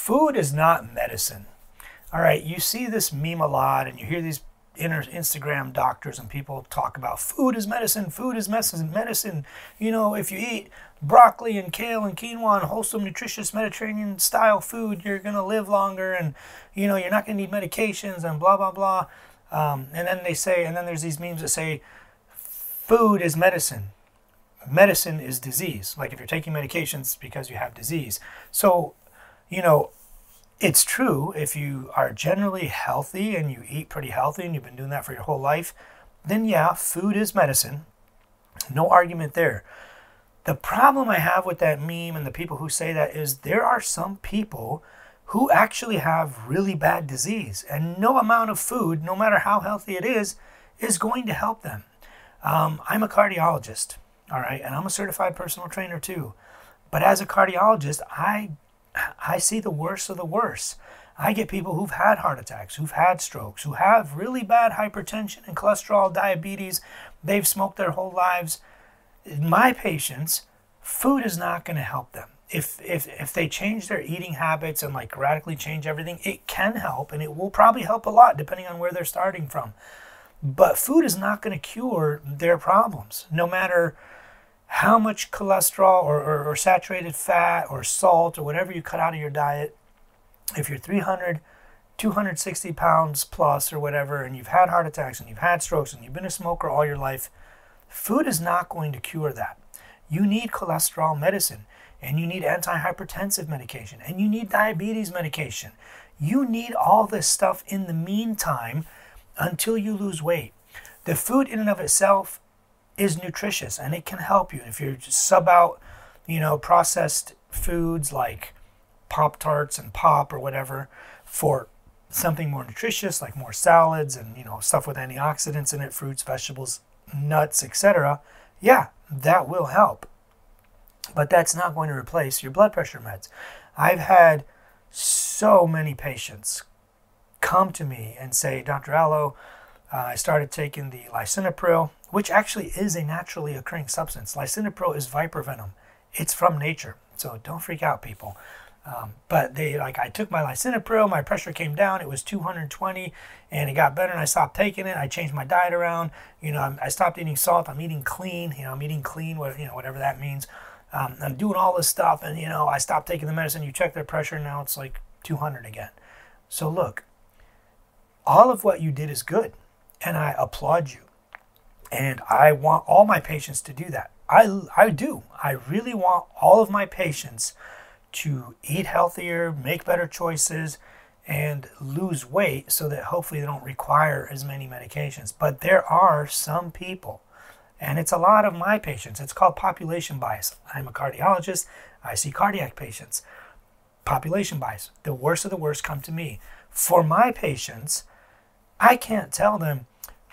food is not medicine. All right, you see this meme a lot and you hear these Instagram doctors and people talk about food is medicine, food is medicine, medicine. You know, if you eat broccoli and kale and quinoa and wholesome, nutritious Mediterranean style food, you're going to live longer and, you know, you're not going to need medications and blah, blah, blah. Um, and then they say, and then there's these memes that say food is medicine. Medicine is disease. Like if you're taking medications because you have disease. So, you know, it's true if you are generally healthy and you eat pretty healthy and you've been doing that for your whole life, then yeah, food is medicine. No argument there. The problem I have with that meme and the people who say that is there are some people who actually have really bad disease, and no amount of food, no matter how healthy it is, is going to help them. Um, I'm a cardiologist, all right, and I'm a certified personal trainer too. But as a cardiologist, I I see the worst of the worst. I get people who've had heart attacks, who've had strokes, who have really bad hypertension and cholesterol, diabetes. They've smoked their whole lives. My patients, food is not going to help them. If, if, if they change their eating habits and like radically change everything, it can help and it will probably help a lot depending on where they're starting from. But food is not going to cure their problems, no matter how much cholesterol or, or, or, saturated fat or salt or whatever you cut out of your diet, if you're 300, 260 pounds plus or whatever, and you've had heart attacks and you've had strokes and you've been a smoker all your life, food is not going to cure that. You need cholesterol medicine and you need antihypertensive medication and you need diabetes medication. You need all this stuff in the meantime until you lose weight. The food in and of itself is nutritious and it can help you. If you sub out, you know, processed foods like Pop Tarts and pop or whatever for something more nutritious like more salads and you know stuff with antioxidants in it, fruits, vegetables, nuts, etc. Yeah, that will help. But that's not going to replace your blood pressure meds. I've had so many patients come to me and say, Dr. Uh, I started taking the lisinopril, which actually is a naturally occurring substance. Lisinopril is viper venom. It's from nature, so don't freak out, people. Um, but they like I took my lisinopril, my pressure came down. It was 220, and it got better. And I stopped taking it. I changed my diet around. You know, I stopped eating salt. I'm eating clean. You know, I'm eating clean. What you know, whatever that means. Um, I'm doing all this stuff, and you know, I stopped taking the medicine. You check their pressure, now it's like 200 again. So look, all of what you did is good and I applaud you. And I want all my patients to do that. I, I do. I really want all of my patients to eat healthier, make better choices, and lose weight so that hopefully they don't require as many medications. But there are some people, and it's a lot of my patients. It's called population bias. I'm a cardiologist, I see cardiac patients. Population bias. The worst of the worst come to me. For my patients, I can't tell them,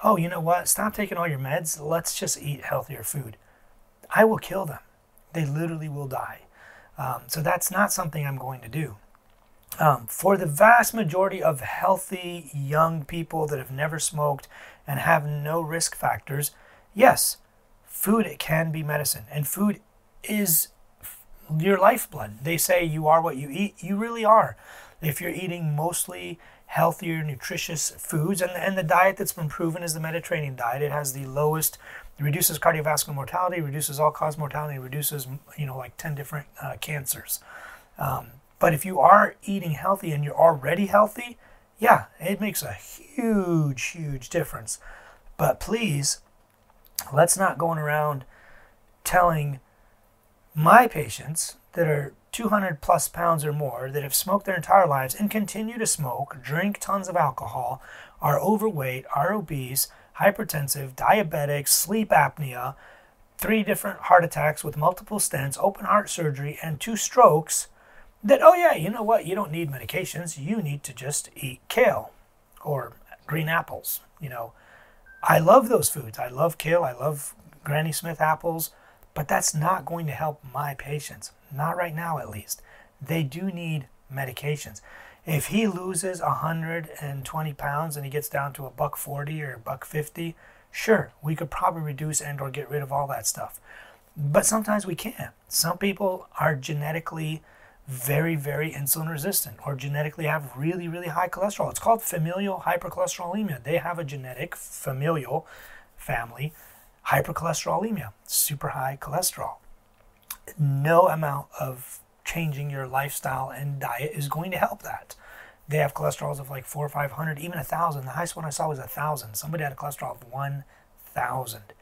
oh, you know what? Stop taking all your meds. Let's just eat healthier food. I will kill them. They literally will die. Um, so that's not something I'm going to do. Um, for the vast majority of healthy young people that have never smoked and have no risk factors, yes, food can be medicine, and food is your lifeblood. They say you are what you eat. You really are. If you're eating mostly healthier, nutritious foods. And, and the diet that's been proven is the Mediterranean diet. It has the lowest, it reduces cardiovascular mortality, reduces all cause mortality, reduces, you know, like 10 different uh, cancers. Um, but if you are eating healthy and you're already healthy, yeah, it makes a huge, huge difference. But please, let's not going around telling my patients that are 200 plus pounds or more that have smoked their entire lives and continue to smoke, drink tons of alcohol, are overweight, are obese, hypertensive, diabetic, sleep apnea, three different heart attacks with multiple stents, open heart surgery, and two strokes, that, oh yeah, you know what? You don't need medications. You need to just eat kale or green apples. You know, I love those foods. I love kale. I love Granny Smith apples, but that's not going to help my patients. Not right now, at least. They do need medications. If he loses 120 pounds and he gets down to a buck 40 or a buck 50, sure, we could probably reduce and or get rid of all that stuff. But sometimes we can't. Some people are genetically very, very insulin resistant or genetically have really, really high cholesterol. It's called familial hypercholesterolemia. They have a genetic familial family hypercholesterolemia, super high cholesterol. No amount of changing your lifestyle and diet is going to help that. They have cholesterols of like four or five hundred, even a thousand. The highest one I saw was a thousand. Somebody had a cholesterol of one thousand.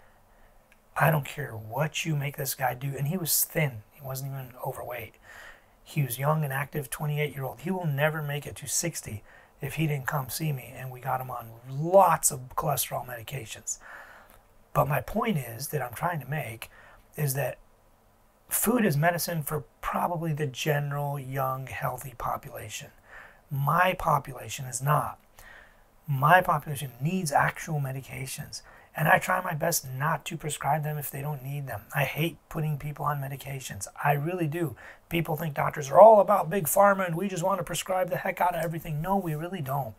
I don't care what you make this guy do, and he was thin. He wasn't even overweight. He was young and active, 28 year old. He will never make it to 60 if he didn't come see me and we got him on lots of cholesterol medications. But my point is that I'm trying to make is that food is medicine for probably the general young healthy population. My population is not. My population needs actual medications. And I try my best not to prescribe them if they don't need them. I hate putting people on medications. I really do. People think doctors are all about big pharma and we just want to prescribe the heck out of everything. No, we really don't.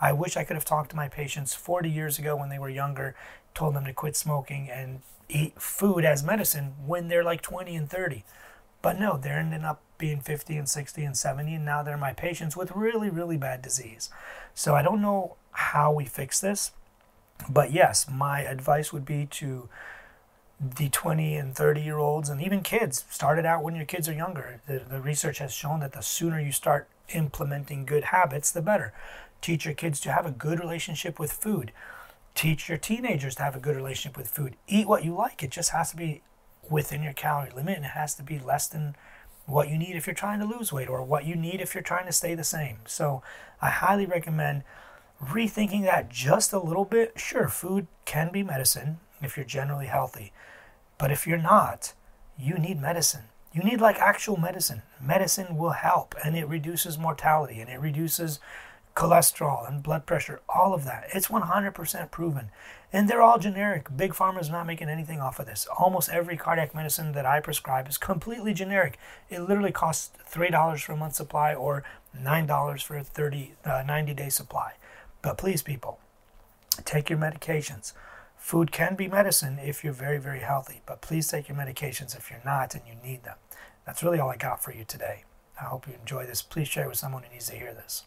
I wish I could have talked to my patients 40 years ago when they were younger, told them to quit smoking and eat food as medicine when they're like 20 and 30. But no, they're ending up being 50 and 60 and 70, and now they're my patients with really, really bad disease. So I don't know how we fix this. But yes, my advice would be to the 20 and 30 year olds and even kids start it out when your kids are younger. The, the research has shown that the sooner you start implementing good habits, the better. Teach your kids to have a good relationship with food. Teach your teenagers to have a good relationship with food. Eat what you like. It just has to be within your calorie limit and it has to be less than what you need if you're trying to lose weight or what you need if you're trying to stay the same. So I highly recommend rethinking that just a little bit, sure, food can be medicine if you're generally healthy. But if you're not, you need medicine. You need like actual medicine. Medicine will help and it reduces mortality and it reduces cholesterol and blood pressure, all of that. It's 100% proven. And they're all generic. Big Pharma is not making anything off of this. Almost every cardiac medicine that I prescribe is completely generic. It literally costs $3 for a month supply or $9 for a 30, uh, 90 day supply. But please, people, take your medications. Food can be medicine if you're very, very healthy, but please take your medications if you're not and you need them. That's really all I got for you today. I hope you enjoy this. Please share with someone who needs to hear this.